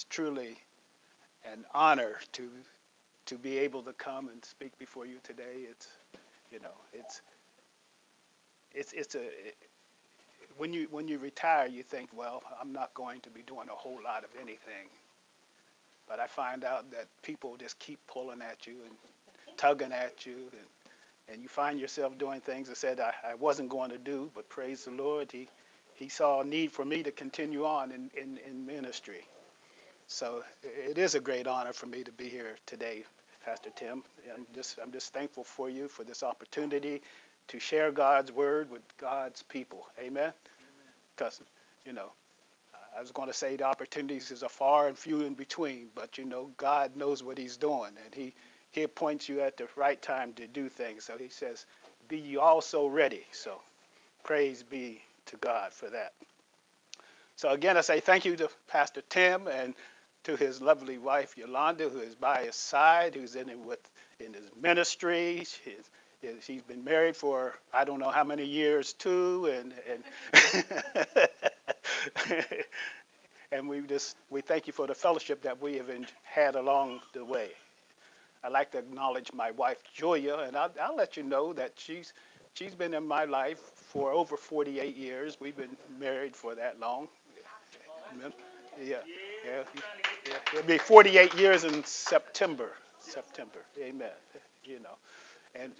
it's truly an honor to to be able to come and speak before you today. It's you know it's it's it's a when you when you retire you think well I'm not going to be doing a whole lot of anything, but I find out that people just keep pulling at you and tugging at you and and you find yourself doing things that said I, I wasn't going to do, but praise the Lord, he he saw a need for me to continue on in, in, in ministry. So it is a great honor for me to be here today, Pastor Tim. I'm just, I'm just thankful for you for this opportunity to share God's word with God's people. Amen? Because, you know, I was going to say the opportunities is a far and few in between, but, you know, God knows what he's doing, and he, he appoints you at the right time to do things. So he says, be you also ready. So praise be to God for that. So again, I say thank you to Pastor Tim and to his lovely wife Yolanda, who is by his side, who's in it with in his ministry. His, his, he's been married for I don't know how many years too, and and and we just we thank you for the fellowship that we have had along the way. I'd like to acknowledge my wife Julia, and I'll, I'll let you know that she's she's been in my life for over 48 years. We've been married for that long. Yeah, yeah. It'll be 48 years in September. September. Amen. You know, and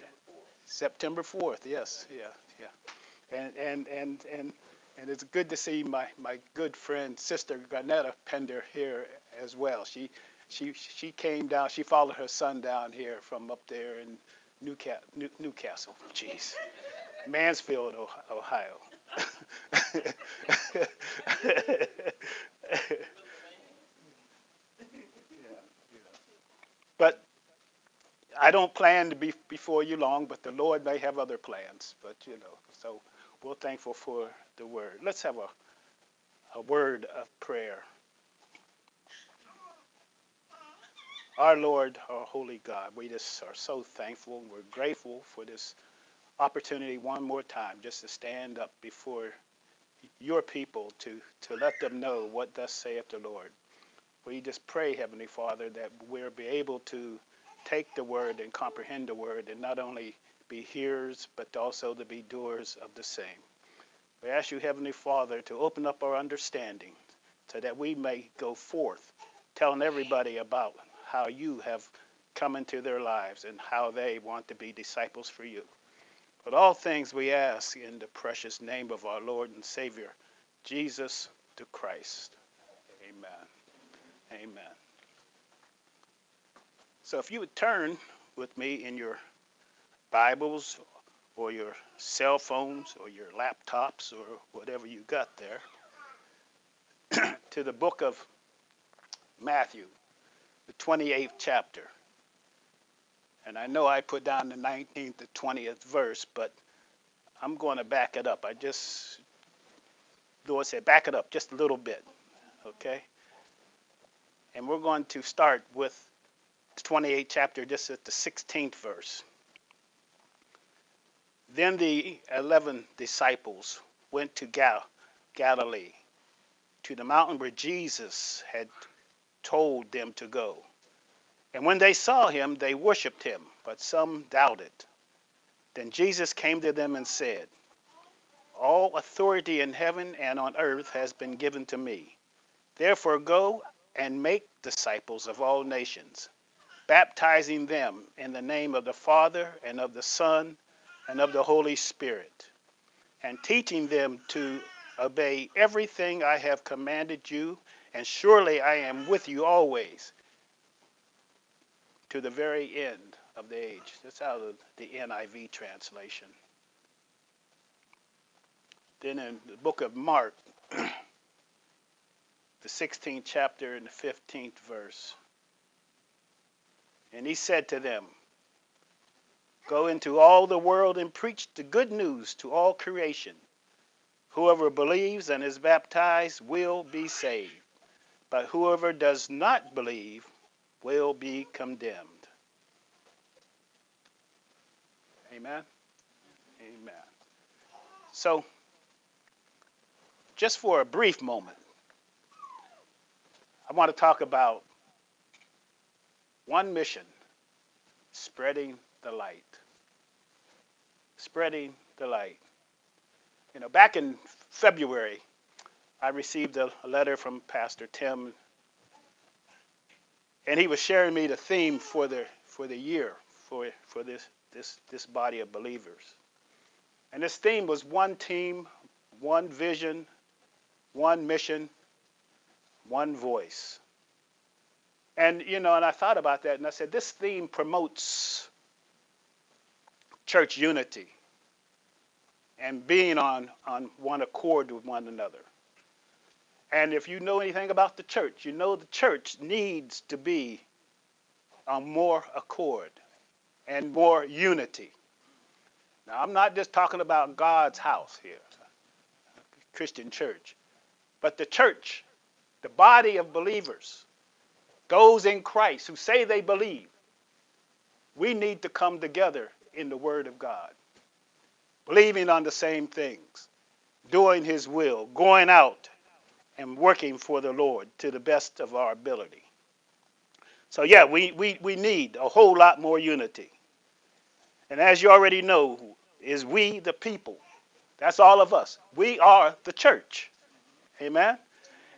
September 4th. Yes. Yeah. Yeah. And and and and and it's good to see my my good friend sister Garnetta Pender here as well. She she she came down. She followed her son down here from up there in Newcastle. New, Newcastle. Jeez. Mansfield, Ohio. But I don't plan to be before you long, but the Lord may have other plans. But you know, so we're thankful for the word. Let's have a a word of prayer. Our Lord, our holy God, we just are so thankful. We're grateful for this opportunity one more time just to stand up before your people to, to let them know what thus saith the Lord. We just pray, Heavenly Father, that we'll be able to take the word and comprehend the word and not only be hearers, but also to be doers of the same. We ask you, Heavenly Father, to open up our understanding so that we may go forth telling everybody about how you have come into their lives and how they want to be disciples for you. But all things we ask in the precious name of our Lord and Savior, Jesus the Christ. Amen. Amen. So if you would turn with me in your Bibles or your cell phones or your laptops or whatever you got there to the book of Matthew, the 28th chapter. And I know I put down the 19th to 20th verse, but I'm going to back it up. I just, Lord said, back it up just a little bit. Okay? And we're going to start with the 28th chapter, just at the 16th verse. Then the 11 disciples went to Gal- Galilee, to the mountain where Jesus had told them to go. And when they saw him, they worshipped him, but some doubted. Then Jesus came to them and said, All authority in heaven and on earth has been given to me. Therefore, go and make disciples of all nations, baptizing them in the name of the Father and of the Son and of the Holy Spirit, and teaching them to obey everything I have commanded you, and surely I am with you always to the very end of the age. That's out of the NIV translation. Then in the book of Mark, the 16th chapter and the 15th verse. And he said to them, Go into all the world and preach the good news to all creation. Whoever believes and is baptized will be saved, but whoever does not believe will be condemned. Amen? Amen. So, just for a brief moment, I want to talk about one mission spreading the light. Spreading the light. You know, back in February, I received a, letter from Pastor Tim, and he was sharing me the theme for the for the year for for this this this body of believers. And this theme was one team, one vision, one mission, one voice. And you know, and I thought about that and I said this theme promotes church unity and being on, on one accord with one another. And if you know anything about the church, you know the church needs to be on more accord and more unity. Now, I'm not just talking about God's house here, Christian church, but the church, the body of believers, those in Christ who say they believe. We need to come together in the Word of God believing on the same things, doing His will, going out and working for the Lord to the best of our ability. So, yeah, we, we, we need a whole lot more unity. And as you already know, is we the people. That's all of us. We are the church. Amen?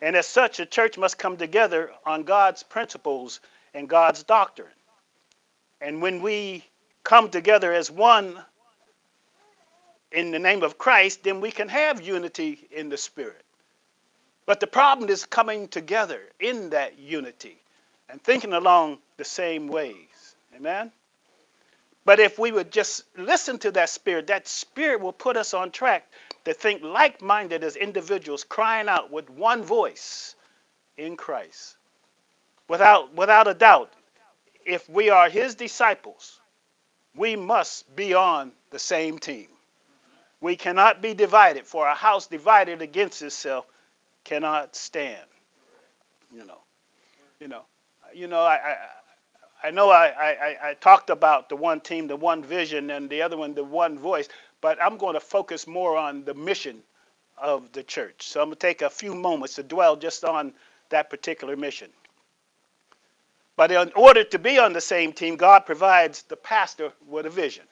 And as such, a church must come together on God's principles and God's doctrine. And when we come together as one in the name of Christ, then we can have unity in the Spirit. But the problem is coming together in that unity and thinking along the same ways. Amen? But if we would just listen to that Spirit, that Spirit will put us on track to think like minded as individuals, crying out with one voice in Christ. Without, without a doubt, if we are His disciples, we must be on the same team. We cannot be divided, for a house divided against itself cannot stand. You know, you know, you know. I, I, I know I, I, I talked about the one team, the one vision, and the other one, the one voice. But I'm going to focus more on the mission of the church. So I'm going to take a few moments to dwell just on that particular mission. But in order to be on the same team, God provides the pastor with a vision.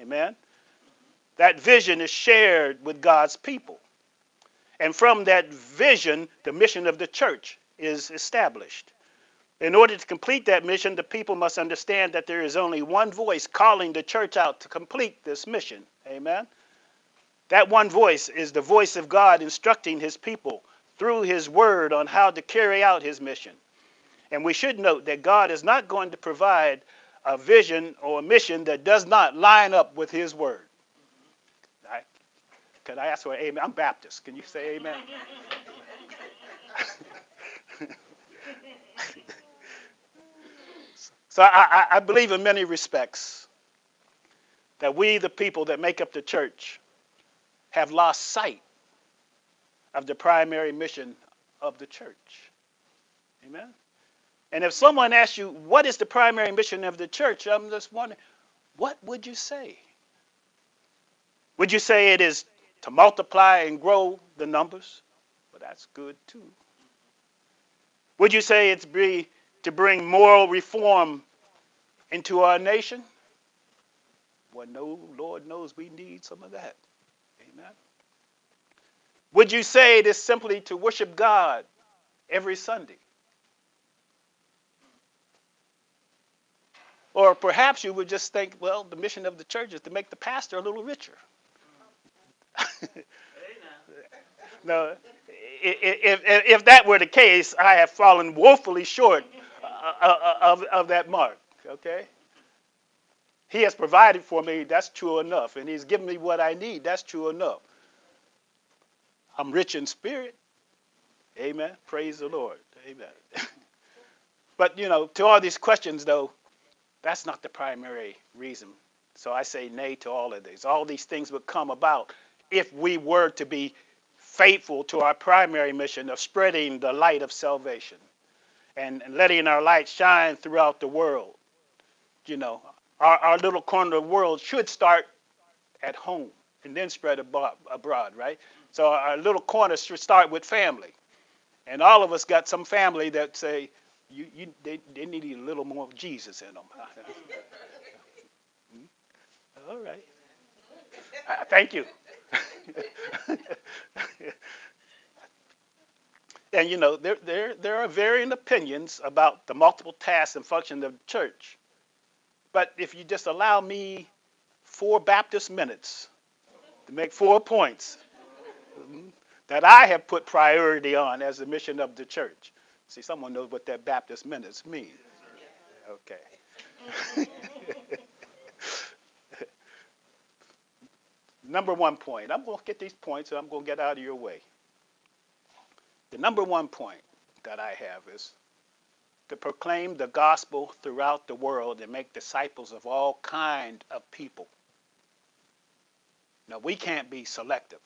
Amen. That vision is shared with God's people. And from that vision, the mission of the church is established. In order to complete that mission, the people must understand that there is only one voice calling the church out to complete this mission. Amen. That one voice is the voice of God instructing his people through his word on how to carry out his mission. And we should note that God is not going to provide a vision or a mission that does not line up with his word. Could I ask for amen? I'm Baptist. Can you say amen? so I, I, believe in many respects that we, the people that make up the church, have lost sight of the primary mission of the church. Amen? And if someone asks you, what is the primary mission of the church? I'm just wondering, what would you say? Would you say it is to multiply and grow the numbers. Well, that's good too. Would you say it's be to bring moral reform into our nation? Well, no, Lord knows we need some of that. Amen. Would you say it is simply to worship God every Sunday? Or perhaps you would just think, well, the mission of the church is to make the pastor a little richer. no, if, if, if that were the case, I have fallen woefully short uh, uh, uh, of, of that mark. Okay? He has provided for me, that's true enough. And He's given me what I need, that's true enough. I'm rich in spirit. Amen. Praise the Lord. Amen. but, you know, to all these questions, though, that's not the primary reason. So I say nay to all of these. All these things would come about if we were to be faithful to our primary mission of spreading the light of salvation and, letting our light shine throughout the world. You know, our, our little corner of the world should start at home and then spread abroad, abroad, right? So our little corner should start with family. And all of us got some family that say, you, you, they, they need a little more of Jesus in them. all right. Uh, thank you. and you know, there, there, there are varying opinions about the multiple tasks and functions of the church. But if you just allow me four Baptist minutes to make four points that I have put priority on as the mission of the church. See, someone knows what that Baptist minutes mean. Okay. number one point. I'm going to get these points and I'm going to get out of your way. The number one point that I have is to proclaim the gospel throughout the world and make disciples of all kind of people. Now we can't be selective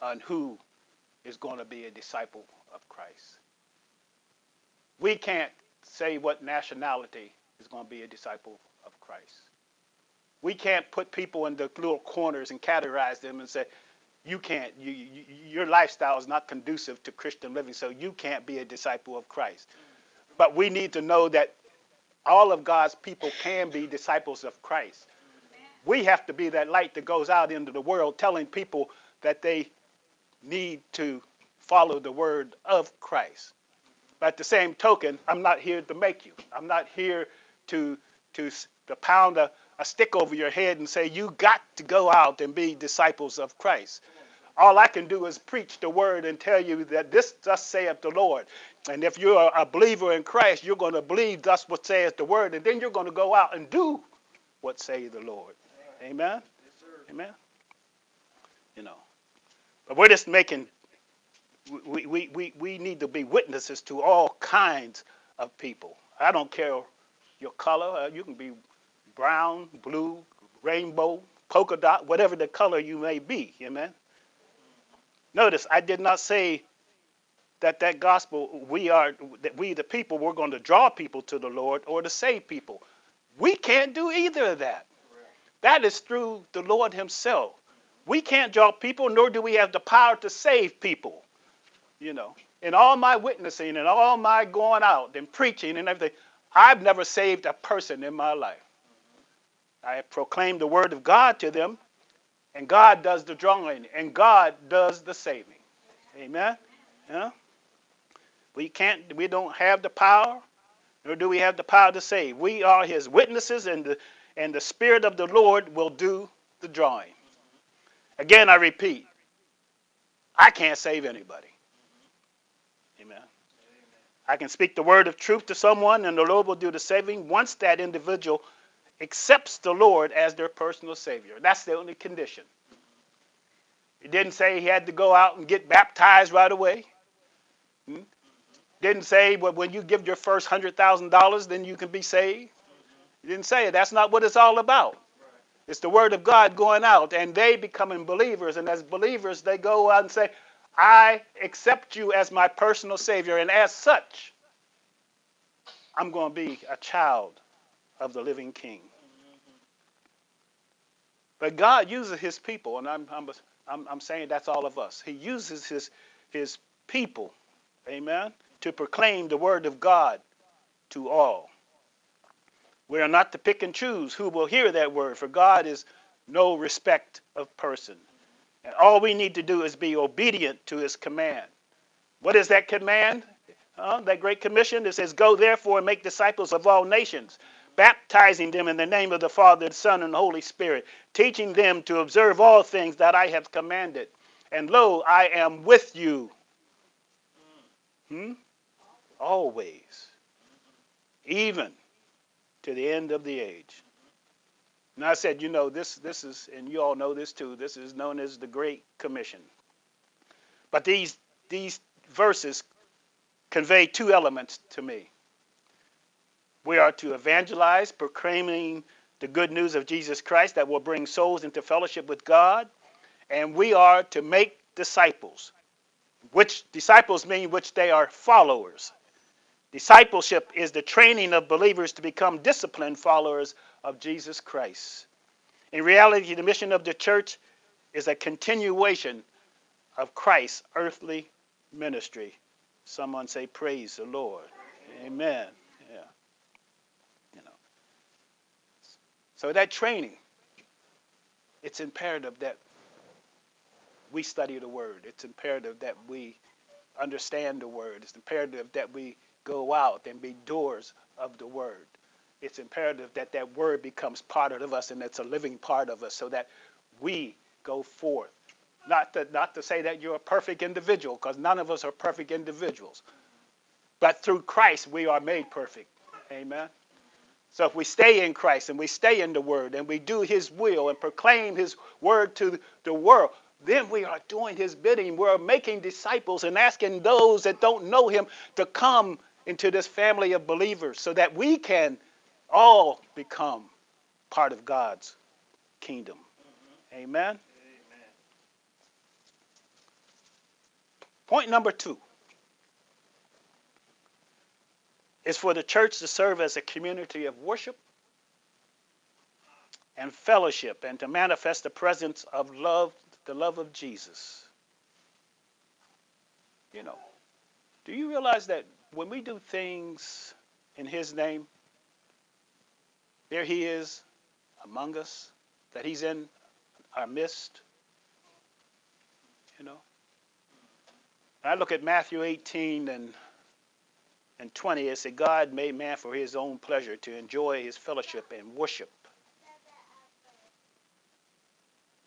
on who is going to be a disciple of Christ. We can't say what nationality is going to be a disciple of Christ. We can't put people in the little corners and categorize them and say, you can't, you, you, your lifestyle is not conducive to Christian living, so you can't be a disciple of Christ. But we need to know that all of God's people can be disciples of Christ. We have to be that light that goes out into the world telling people that they need to follow the word of Christ. But at the same token, I'm not here to make you. I'm not here to to, to pound a, a stick over your head and say, you got to go out and be disciples of Christ. All I can do is preach the word and tell you that this thus saith the Lord. And if you're a believer in Christ, you're going to believe thus what saith the word, and then you're going to go out and do what saith the Lord. Amen? Yes, Amen? You know. But we're just making we, we, we, we need to be witnesses to all kinds of people. I don't care your color. Uh, you can be brown, blue, rainbow, polka dot, whatever the color you may be. Amen. Notice I did not say that that gospel we are that we the people we're going to draw people to the Lord or to save people. We can't do either of that. That is through the Lord Himself. We can't draw people, nor do we have the power to save people. You know, in all my witnessing and all my going out and preaching and everything, I've never saved a person in my life. I have proclaimed the word of God to them, and God does the drawing, and God does the saving. Amen. Yeah. We can't. We don't have the power, nor do we have the power to save. We are His witnesses, and the and the Spirit of the Lord will do the drawing. Again, I repeat, I can't save anybody. Amen. I can speak the word of truth to someone, and the Lord will do the saving once that individual accepts the Lord as their personal Savior. That's the only condition. It didn't say he had to go out and get baptized right away. Hmm? Didn't say, well, when you give your first hundred thousand dollars, then you can be saved. He didn't say it. That's not what it's all about. It's the word of God going out, and they becoming believers. And as believers, they go out and say, I accept you as my personal Savior, and as such, I'm going to be a child of the living King. But God uses His people, and I'm, I'm, I'm, I'm saying that's all of us. He uses His, his people, amen, to proclaim the Word of God to all. We are not to pick and choose who will hear that word, for God is no respect of person. And all we need to do is be obedient to his command. What is that command? Uh, that great commission that says, Go therefore and make disciples of all nations, baptizing them in the name of the Father, the Son, and the Holy Spirit, teaching them to observe all things that I have commanded. And lo, I am with you. Hmm? Always. Even to the end of the age. And I said, you know, this, this is, and you all know this too, this is known as the Great Commission. But these, these verses convey two elements to me. We are to evangelize, proclaiming the good news of Jesus Christ that will bring souls into fellowship with God. And we are to make disciples, which disciples mean which they are followers. Discipleship is the training of believers to become disciplined followers of Jesus Christ. In reality, the mission of the church is a continuation of Christ's earthly ministry. Someone say, Praise the Lord. Amen. Yeah. You know. So that training, it's imperative that we study the word. It's imperative that we understand the word. It's imperative that we go out and be doers of the word. It's imperative that that word becomes part of us and it's a living part of us so that we go forth. Not to, not to say that you're a perfect individual, because none of us are perfect individuals. But through Christ, we are made perfect. Amen. So if we stay in Christ and we stay in the Word and we do His will and proclaim His Word to the world, then we are doing His bidding. We're making disciples and asking those that don't know Him to come into this family of believers so that we can all become part of God's kingdom. Amen. Point number two is for the church to serve as a community of worship and fellowship and to manifest the presence of love, the love of Jesus. You know, do you realize that when we do things in His name, there He is among us, that He's in our midst? You know? I look at Matthew 18 and and 20, it said, God made man for his own pleasure to enjoy his fellowship and worship.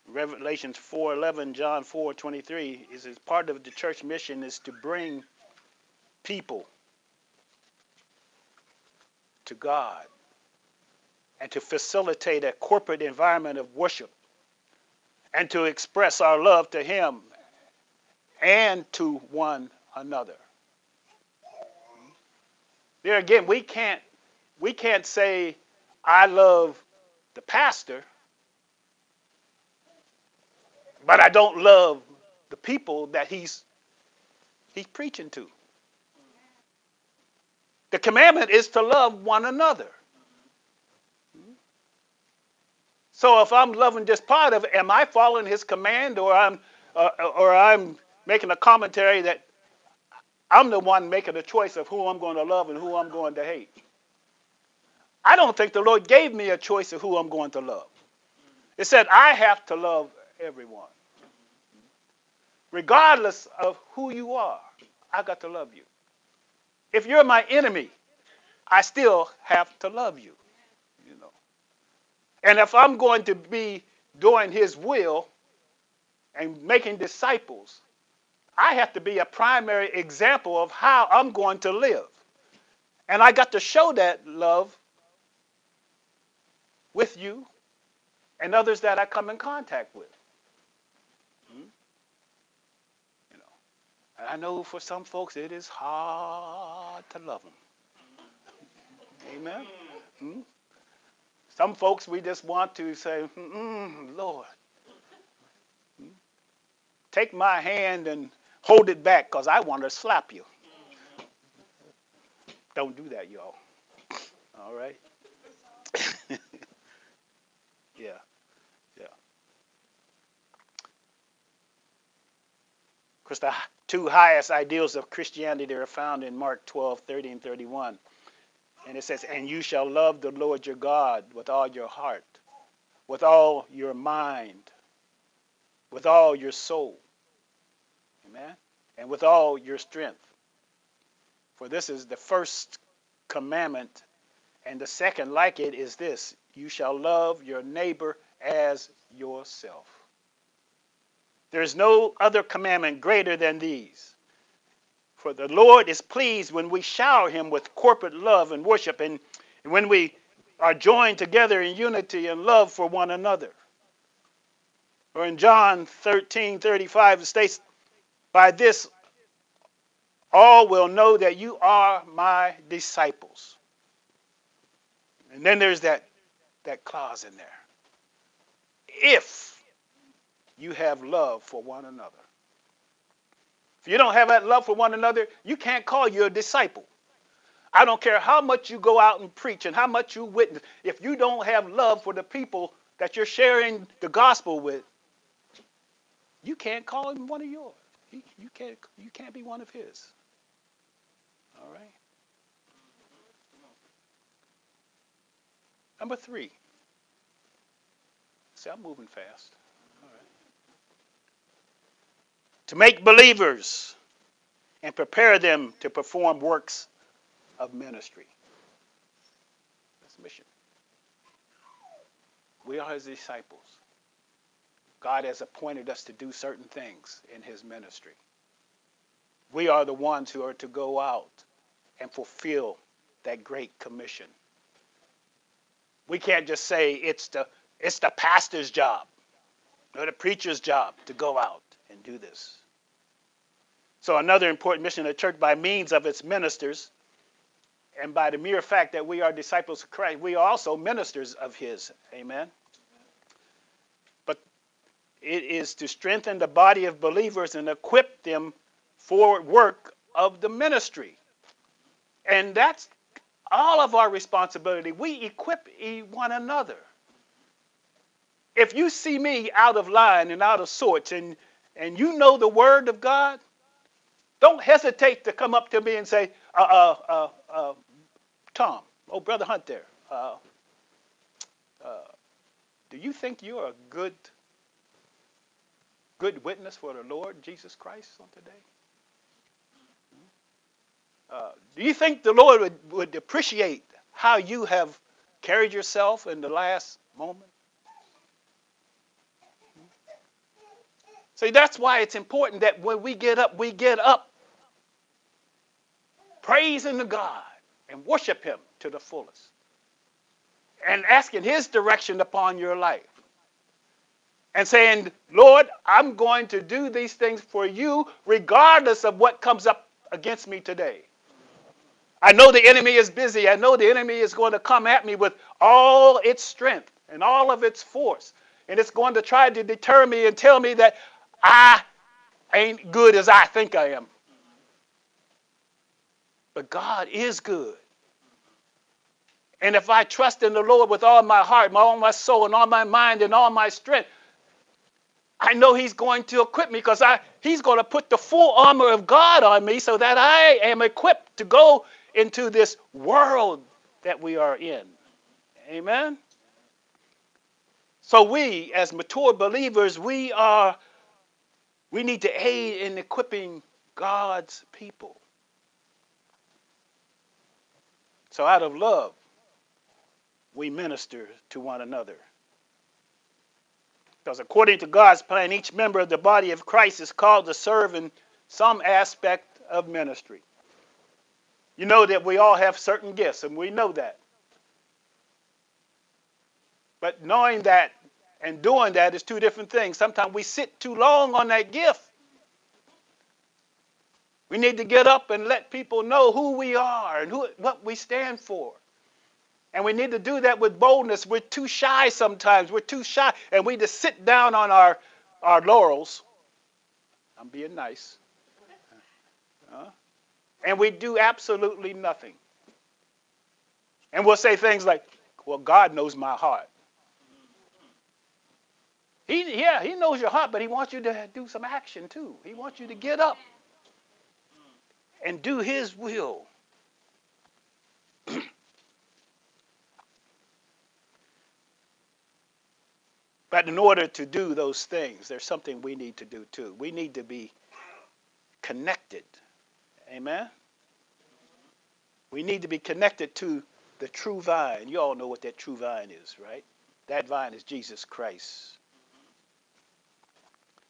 Revelations 4:11, John 4:23 is as part of the church mission is to bring people to God and to facilitate a corporate environment of worship and to express our love to him and to one another. There again, we can't we can't say I love the pastor, but I don't love the people that he's he's preaching to. The commandment is to love one another. So if I'm loving just part of it, am I following his command or I'm uh, or I'm making a commentary that I'm the one making the choice of who I'm going to love and who I'm going to hate. I don't think the Lord gave me a choice of who I'm going to love. It said, I have to love everyone. Regardless of who you are, I got to love you. If you're my enemy, I still have to love you. You know. And if I'm going to be doing his will and making disciples, I have to be a primary example of how I'm going to live. And I got to show that love with you and others that I come in contact with. Hmm? You know, I know for some folks it is hard to love them. Amen. Hmm? Some folks we just want to say, Lord, hmm? take my hand and hold it back because I want to slap you. Don't do that, y'all. All right? yeah. Yeah. Because the two highest ideals of Christianity are found in Mark 12, 30 and 31. And it says, And you shall love the Lord your God with all your heart, with all your mind, with all your soul, And with all your strength. For this is the first commandment. And the second, like it, is this you shall love your neighbor as yourself. There is no other commandment greater than these. For the Lord is pleased when we shower him with corporate love and worship, and, and when we are joined together in unity and love for one another. Or in John 13 35, it states, by this, all will know that you are my disciples. And then there's that, that clause in there. If you have love for one another. If you don't have that love for one another, you can't call you a disciple. I don't care how much you go out and preach and how much you witness. If you don't have love for the people that you're sharing the gospel with, you can't call them one of yours. You can't you can't be one of his. All right. Number three. See, I'm moving fast. All right. To make believers and prepare them to perform works of ministry. That's mission. We are his disciples. God has appointed us to do certain things in his ministry. We are the ones who are to go out and fulfill that great commission. We can't just say it's the it's the pastor's job or the preacher's job to go out and do this. So another important mission of the church by means of its ministers and by the mere fact that we are disciples of Christ, we are also ministers of his. Amen. It is to strengthen the body of believers and equip them for work of the ministry. And that's all of our responsibility. We equip one another. If you see me out of line and out of sorts and and you know the word of God, don't hesitate to come up to me and say, uh, uh, uh, uh Tom, oh, Brother Hunt there, uh, uh, do you think you're a good, good witness for the Lord Jesus Christ on today? Uh, do you think the Lord would, would appreciate how you have carried yourself in the last moment? See, that's why it's important that when we get up, we get up praising the God and worship Him to the fullest and asking His direction upon your life and saying, Lord, I'm going to do these things for you regardless of what comes up against me today. I know the enemy is busy. I know the enemy is going to come at me with all its strength and all of its force. And it's going to try to deter me and tell me that I ain't good as I think I am. But God is good. And if I trust in the Lord with all my heart, my all my soul, and all my mind, and all my strength, I know He's going to equip me because He's going to put the full armor of God on me so that I am equipped to go into this world that we are in. Amen? So we, as mature believers, we are we need to aid in equipping God's people. So out of love, we minister to one another. Because according to God's plan, each member of the body of Christ is called to serve in some aspect of ministry. You know that we all have certain gifts, and we know that. But knowing that and doing that is two different things. Sometimes we sit too long on that gift. We need to get up and let people know who we are and who, what we stand for. And we need to do that with boldness. We're too shy sometimes. We're too shy. And we just sit down on our, our laurels. I'm being nice. Uh, and we do absolutely nothing. And we'll say things like, well, God knows my heart. He, yeah, he knows your heart, but he wants you to do some action too. He wants you to get up and do his will. but in order to do those things, there's something we need to do too. We need to be connected. Amen? We need to be connected to the true vine. You all know what that true vine is, right? That vine is Jesus Christ.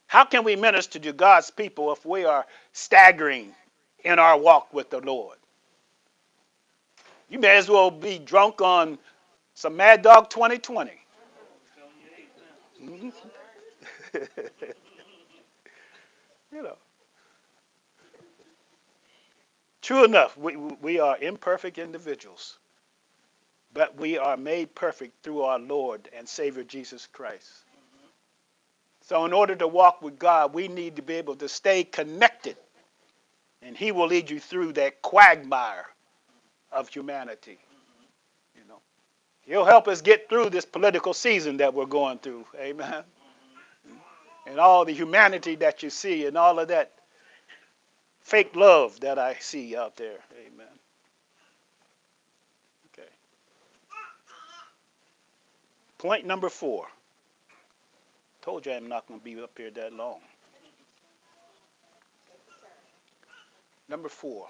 How can we minister to God's people if we are staggering in our walk with the Lord? You may as well be drunk on some Mad Dog 2020. you know. True enough, we, we are imperfect individuals, but we are made perfect through our Lord and Savior Jesus Christ. So, in order to walk with God, we need to be able to stay connected. And He will lead you through that quagmire of humanity. He'll help us get through this political season that we're going through. Amen. And all the humanity that you see and all of that fake love that I see out there. Amen. Okay. Point number four. Told you I'm not going to be up here that long. Number four.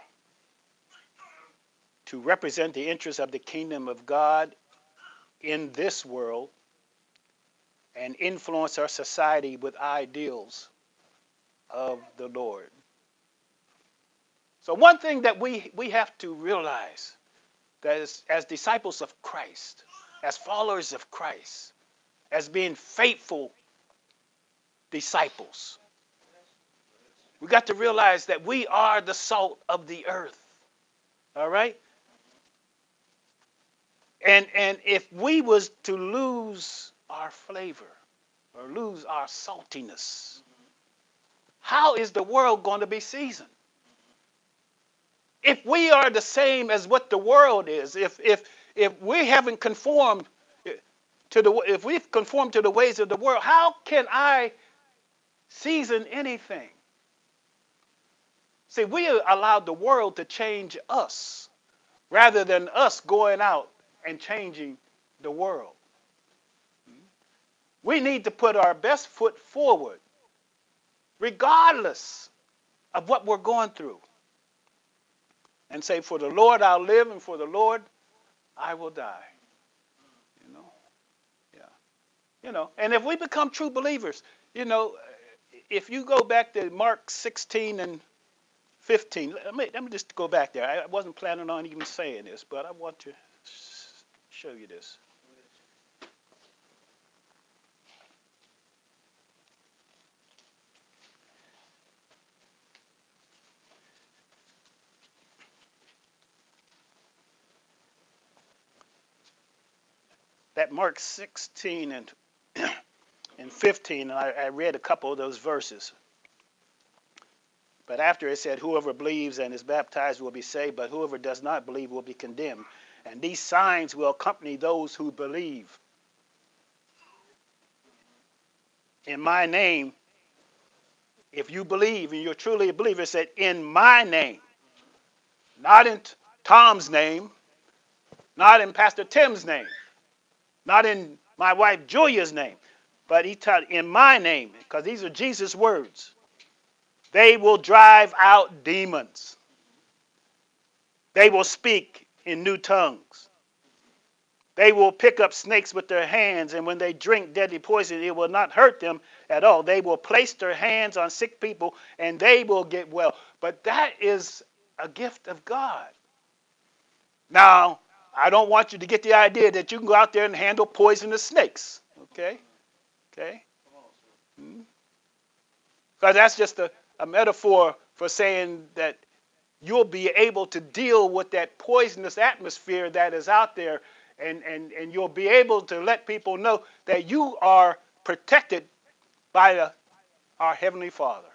To represent the interests of the kingdom of God in this world and influence our society with ideals of the Lord. So, one thing that we, we have to realize that as, as disciples of Christ, as followers of Christ, as being faithful disciples, we got to realize that we are the salt of the earth. All right? And and if we was to lose our flavor or lose our saltiness, how is the world going to be seasoned? If we are the same as what the world is, if if if we haven't conformed to the if we've conformed to the ways of the world, how can I season anything? See, we allowed the world to change us rather than us going out and changing the world. We need to put our best foot forward, regardless of what we're going through, and say, For the Lord I'll live, and for the Lord I will die. You know? Yeah. You know, and if we become true believers, you know, if you go back to Mark 16 and 15, let me, let me just go back there. I wasn't planning on even saying this, but I want to show you this. That Mark 16 and, and 15, and I, I read a couple of those verses. But after it said, Whoever believes and is baptized will be saved, but whoever does not believe will be condemned. And these signs will accompany those who believe. In my name, if you believe and you're truly a believer, it said, in my name. Not in Tom's name, not in Pastor Tim's name, not in my wife Julia's name, but he taught in my name, because these are Jesus' words. They will drive out demons. They will speak in new tongues. They will pick up snakes with their hands, and when they drink deadly poison, it will not hurt them at all. They will place their hands on sick people, and they will get well. But that is a gift of God. Now, I don't want you to get the idea that you can go out there and handle poisonous snakes. Okay? Okay? Because hmm? that's just a, a metaphor for saying that you'll be able to deal with that poisonous atmosphere that is out there and, and, and you'll be able to let people know that you are protected by the, our Heavenly Father.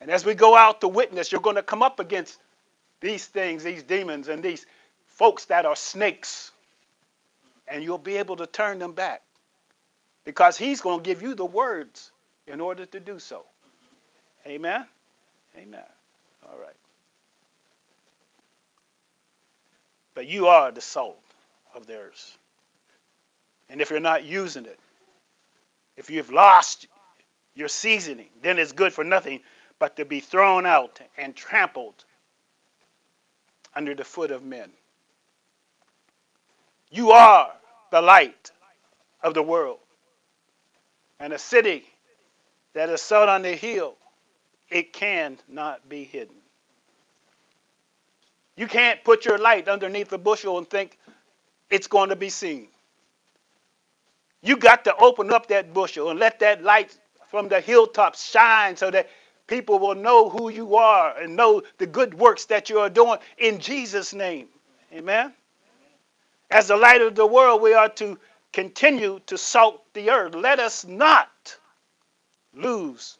And as we go out to witness, you're going to come up against these things, these demons, and these folks that are snakes. And you'll be able to turn them back because He's going to give you the words in order to do so. Amen? Amen. All right. But you are the salt of theirs. And if you're not using it, if you've lost your seasoning, then it's good for nothing but to be thrown out and trampled under the foot of men. You are the light of the world. And a city that is set on the hill, it cannot be hidden. You can't put your light underneath a bushel and think it's going to be seen. You got to open up that bushel and let that light from the hilltops shine so that people will know who you are and know the good works that you are doing in Jesus' name. Amen. As the light of the world, we are to continue to salt the earth. Let us not lose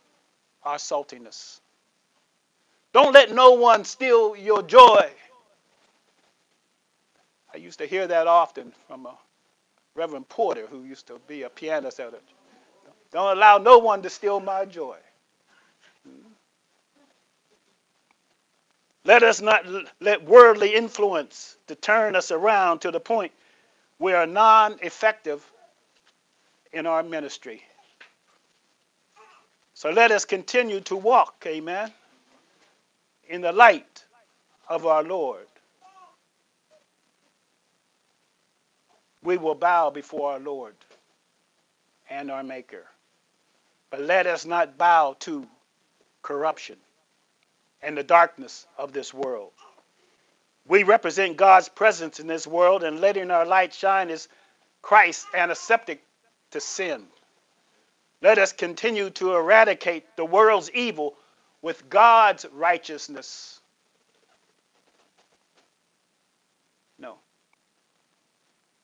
our saltiness. Don't let no one steal your joy. I used to hear that often from a Reverend Porter, who used to be a pianist at it. Don't allow no one to steal my joy. Hmm. Let us not let worldly influence to turn us around to the point we are non effective in our ministry. So let us continue to walk, amen, in the light of our Lord. We will bow before our Lord and our Maker. But let us not bow to corruption and the darkness of this world. We represent God's presence in this world, and letting our light shine is Christ antiseptic to sin. Let us continue to eradicate the world's evil with God's righteousness.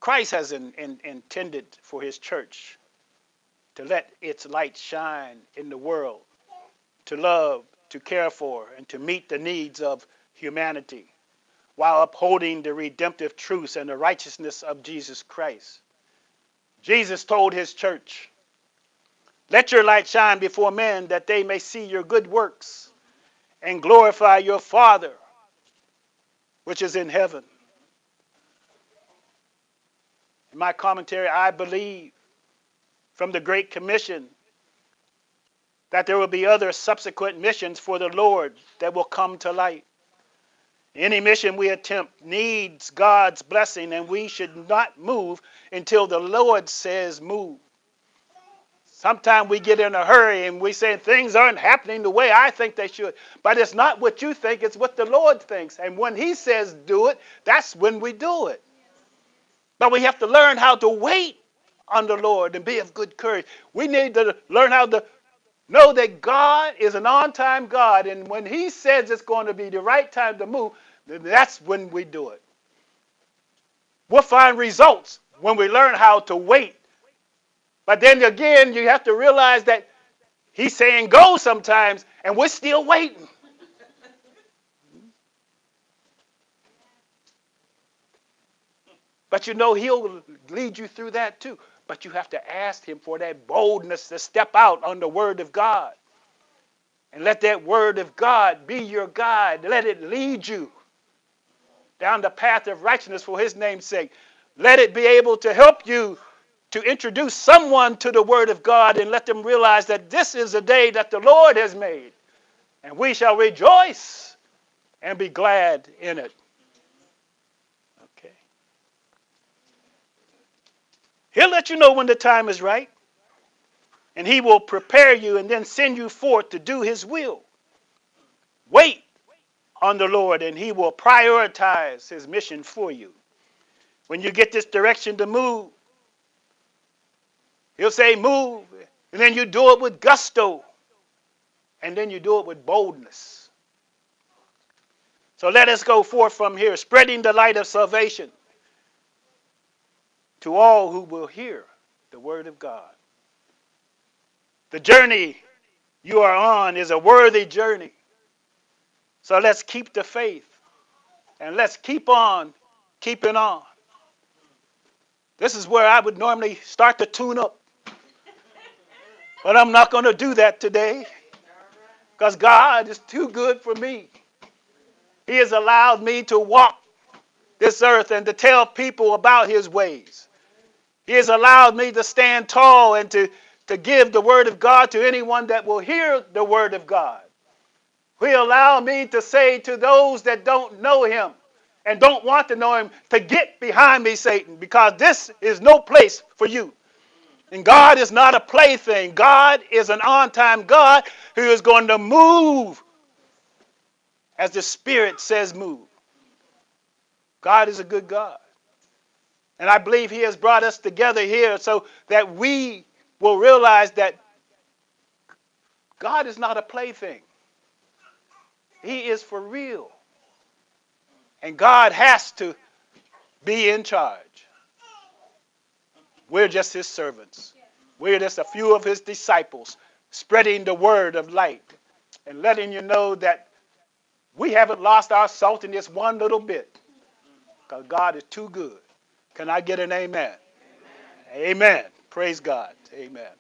Christ has in, in, intended for his church to let its light shine in the world, to love, to care for, and to meet the needs of humanity while upholding the redemptive truths and the righteousness of Jesus Christ. Jesus told his church, Let your light shine before men that they may see your good works and glorify your Father which is in heaven. In my commentary, I believe from the Great Commission that there will be other subsequent missions for the Lord that will come to light. Any mission we attempt needs God's blessing, and we should not move until the Lord says move. Sometimes we get in a hurry and we say things aren't happening the way I think they should. But it's not what you think, it's what the Lord thinks. And when He says do it, that's when we do it. But we have to learn how to wait on the Lord and be of good courage. We need to learn how to know that God is an on time God. And when He says it's going to be the right time to move, that's when we do it. We'll find results when we learn how to wait. But then again, you have to realize that he's saying go sometimes, and we're still waiting. But you know, he'll lead you through that too. But you have to ask him for that boldness to step out on the word of God. And let that word of God be your guide. Let it lead you down the path of righteousness for his name's sake. Let it be able to help you to introduce someone to the word of God and let them realize that this is a day that the Lord has made, and we shall rejoice and be glad in it. He'll let you know when the time is right, and he will prepare you and then send you forth to do his will. Wait on the Lord and He will prioritize His mission for you. When you get this direction to move, He'll say, Move, and then you do it with gusto, and then you do it with boldness. So let us go forth from here, spreading the light of salvation to all who will hear the word of God. The journey you are on is a worthy journey. So let's keep the faith and let's keep on keeping on. This is where I would normally start to tune up. But I'm not going to do that today because God is too good for me. He has allowed me to walk this earth and to tell people about His ways. He has allowed me to stand tall and to, to give the Word of God to anyone that will hear the Word of God. He allow me to say to those that don't know him and don't want to know him to get behind me, Satan, because this is no place for you. And God is not a plaything. God is an on time God who is going to move as the Spirit says move. God is a good God. And I believe He has brought us together here so that we will realize that God is not a plaything. He is for real. And God has to be in charge. We're just his servants. We're just a few of his disciples spreading the word of light and letting you know that we haven't lost our salt in this one little bit because God is too good. Can I get an amen? Amen. amen. Praise God. Amen.